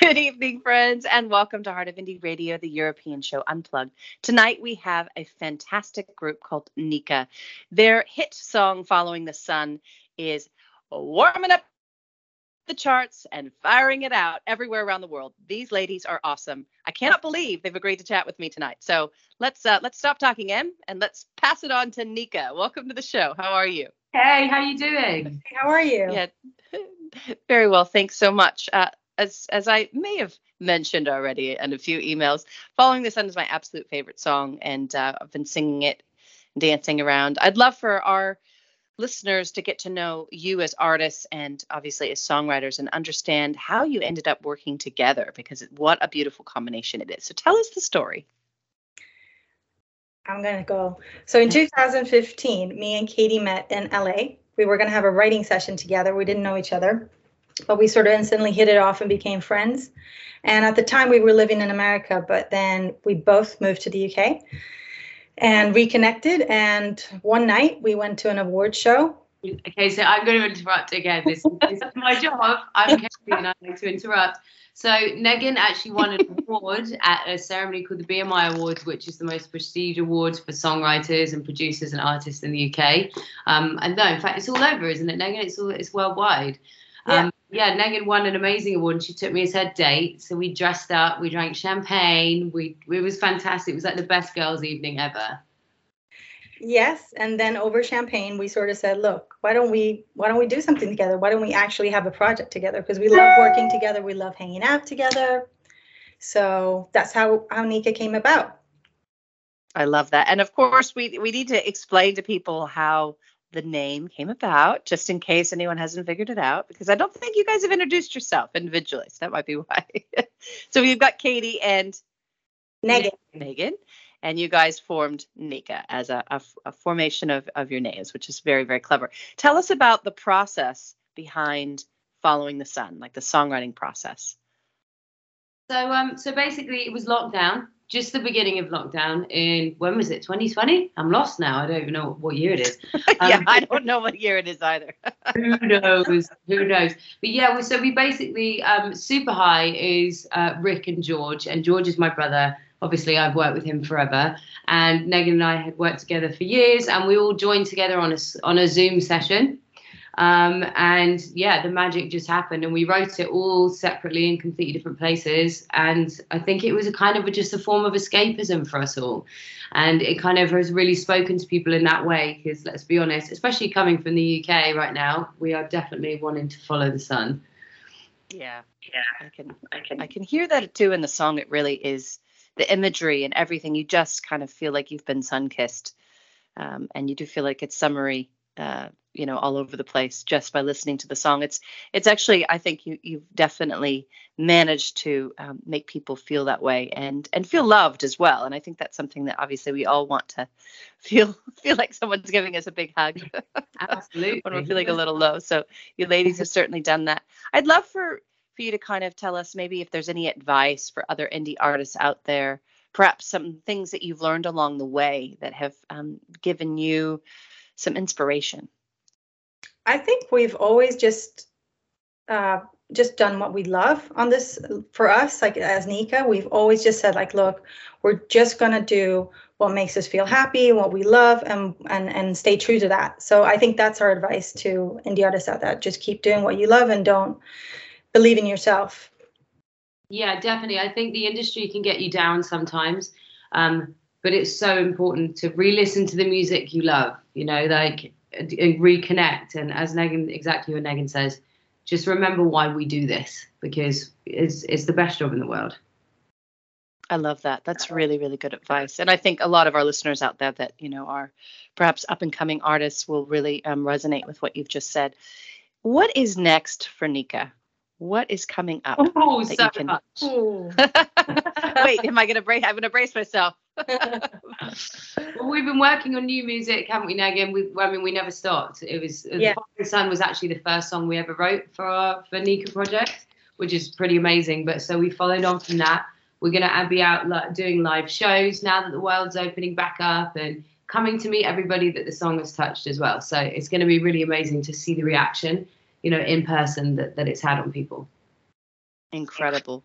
Good evening, friends, and welcome to Heart of Indie Radio, the European show Unplugged. Tonight we have a fantastic group called Neeka. Their hit song, Following the Sun, is warming up the charts and firing it out everywhere around the world. These ladies are awesome. I cannot believe they've agreed to chat with me tonight. So let's uh, let's stop talking, Em, and let's pass it on to Neeka. Welcome to the show. How are you? Hey, how you doing? How are you? Yeah, very well. Thanks so much. Uh, as as I may have mentioned already in a few emails, "Following the Sun" is my absolute favorite song, and uh, I've been singing it, dancing around. I'd love for our listeners to get to know you as artists and obviously as songwriters and understand how you ended up working together because what a beautiful combination it is. So tell us the story. I'm going to go. So in 2015, me and Katie met in LA. We were going to have a writing session together. We didn't know each other, but we sort of instantly hit it off and became friends. And at the time, we were living in America, but then we both moved to the UK and reconnected. And one night we went to an award show. Okay, so I'm going to interrupt again. This, this is my job. I'm Katie and I like to interrupt. So Negin actually won an award at a ceremony called the BMI Awards, which is the most prestigious awards for songwriters and producers and artists in the UK. Um, and no, in fact, it's all over, isn't it, Negin? It's all it's worldwide. Um, yeah, Negin won an amazing award and she took me as her date. So we dressed up, we drank champagne. We it was fantastic. It was like the best girls' evening ever. Yes, and then over champagne, we sort of said, "Look, why don't we why don't we do something together? Why don't we actually have a project together? Because we love working together, we love hanging out together." So that's how how Neeka came about. I love that, and of course, we we need to explain to people how the name came about, just in case anyone hasn't figured it out, because I don't think you guys have introduced yourself individually. So that might be why. so we've got Katie and Megan. Negin, and you guys formed Neeka as a, a, a formation of, of your names, which is very, very clever. Tell us about the process behind Following the Sun, like the songwriting process. So, um, so basically, it was lockdown just the beginning of lockdown in when was it 2020 i'm lost now. I don't even know what year it is. Um, yeah i don't know what year it is either. who knows who knows? But yeah so we basically um, Super-Hi is uh, rick and george and george is my brother. Obviously i've worked with him forever. And negin and i had worked together for years and we all joined together on a on a zoom session um, and yeah, the magic just happened, and we wrote it all separately in completely different places. And I think it was a kind of a, just a form of escapism for us all. And it kind of has really spoken to people in that way, because let's be honest, especially coming from the UK right now, we are definitely wanting to follow the sun. Yeah, yeah, I can, I can, I can hear that too in the song. It really is the imagery and everything. You just kind of feel like you've been sun kissed, um, and you do feel like it's summery uh, you know all over the place just by listening to the song. It's it's actually i think you you've definitely managed to um, make people feel that way and and feel loved as well. And i think that's something that obviously we all want to feel feel like someone's giving us a big hug absolutely when we're feeling a little low. So you ladies have certainly done that. I'd love for for you to kind of tell us maybe if there's any advice for other indie artists out there perhaps some things that you've learned along the way that have um, given you some inspiration? I think we've always just uh, just done what we love on this for us like as neeka we've always just said like look we're just going to do what makes us feel happy what we love and and and stay true to that. So i think that's our advice to indie artists out there just keep doing what you love and don't believe in yourself. Yeah definitely. I think the industry can get you down sometimes. Um, but it's so important to re-listen to the music you love you know like and reconnect and as Negin exactly what Negin says just remember why we do this because it's it's the best job in the world I love that. That's really, really good advice. And I think a lot of our listeners out there that, you know, are perhaps up and coming artists will really um, resonate with what you've just said. What is next for Neeka? What is coming up? Oh, so can... much. Wait, am I going to brace? I'm going to brace myself. Well, we've been working on new music, haven't we, Negin? We, I mean, we never stopped. It was yeah. "The Sun" was actually the first song we ever wrote for our for Neeka project, which is pretty amazing. But so we followed on from that. We're going to be out like, doing live shows now that the world's opening back up and coming to meet everybody that the song has touched as well. So it's going to be really amazing to see the reaction you know, in person that, that it's had on people. Incredible.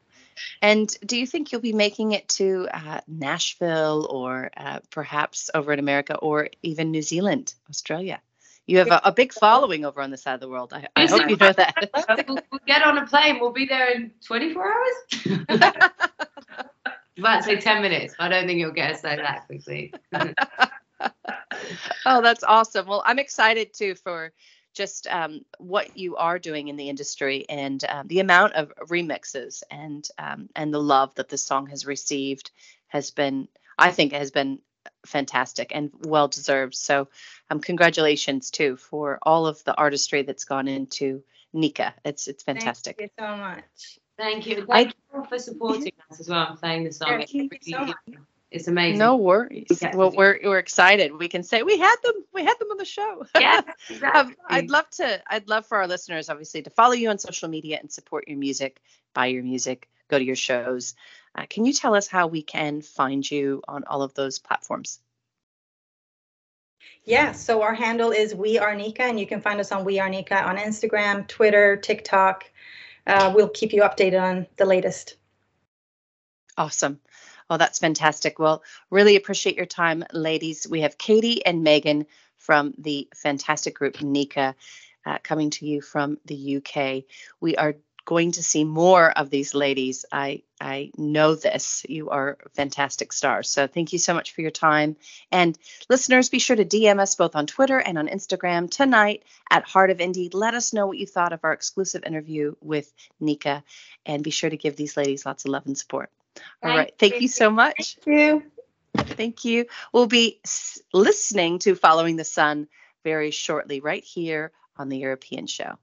And do you think you'll be making it to uh, Nashville or uh, perhaps over in America or even New Zealand, Australia? You have a, a, big following over on the side of the world. I, I hope you know that. we'll, we'll, get on a plane. We'll be there in 24 hours. about say 10 minutes. I don't think you'll get us there that quickly. oh, that's awesome. Well, I'm excited too for just um, what you are doing in the industry and um, the amount of remixes and um, and the love that the song has received has been, I think, has been fantastic and well deserved. So, um, congratulations too for all of the artistry that's gone into Neeka. It's it's fantastic. Thank you so much. Thank you. Thank I, you for supporting us as well. I'm playing the song. Yeah, thank you so much. It's amazing. No worries. Well, we're we're excited. We can say we had them. We had them on the show. Yeah, exactly. um, I'd love to. I'd love for our listeners, obviously, to follow you on social media and support your music, buy your music, go to your shows. Uh, can you tell us how we can find you on all of those platforms? Yeah, so our handle is We Are Neeka, and you can find us on We Are Neeka on Instagram, Twitter, TikTok. Uh, we'll keep you updated on the latest. Awesome. Oh, that's fantastic. Well, really appreciate your time, ladies. We have Katie and Megan from the fantastic group Neeka uh, coming to you from the UK. We are going to see more of these ladies. I I know this. You are fantastic stars. So thank you so much for your time. And listeners, be sure to DM us both on Twitter and on Instagram tonight at Heart of Indie. Let us know what you thought of our exclusive interview with Neeka, and be sure to give these ladies lots of love and support. All right. Thank you so much. Thank you. Thank you. We'll be listening to Following the Sun very shortly, right here on the European Show.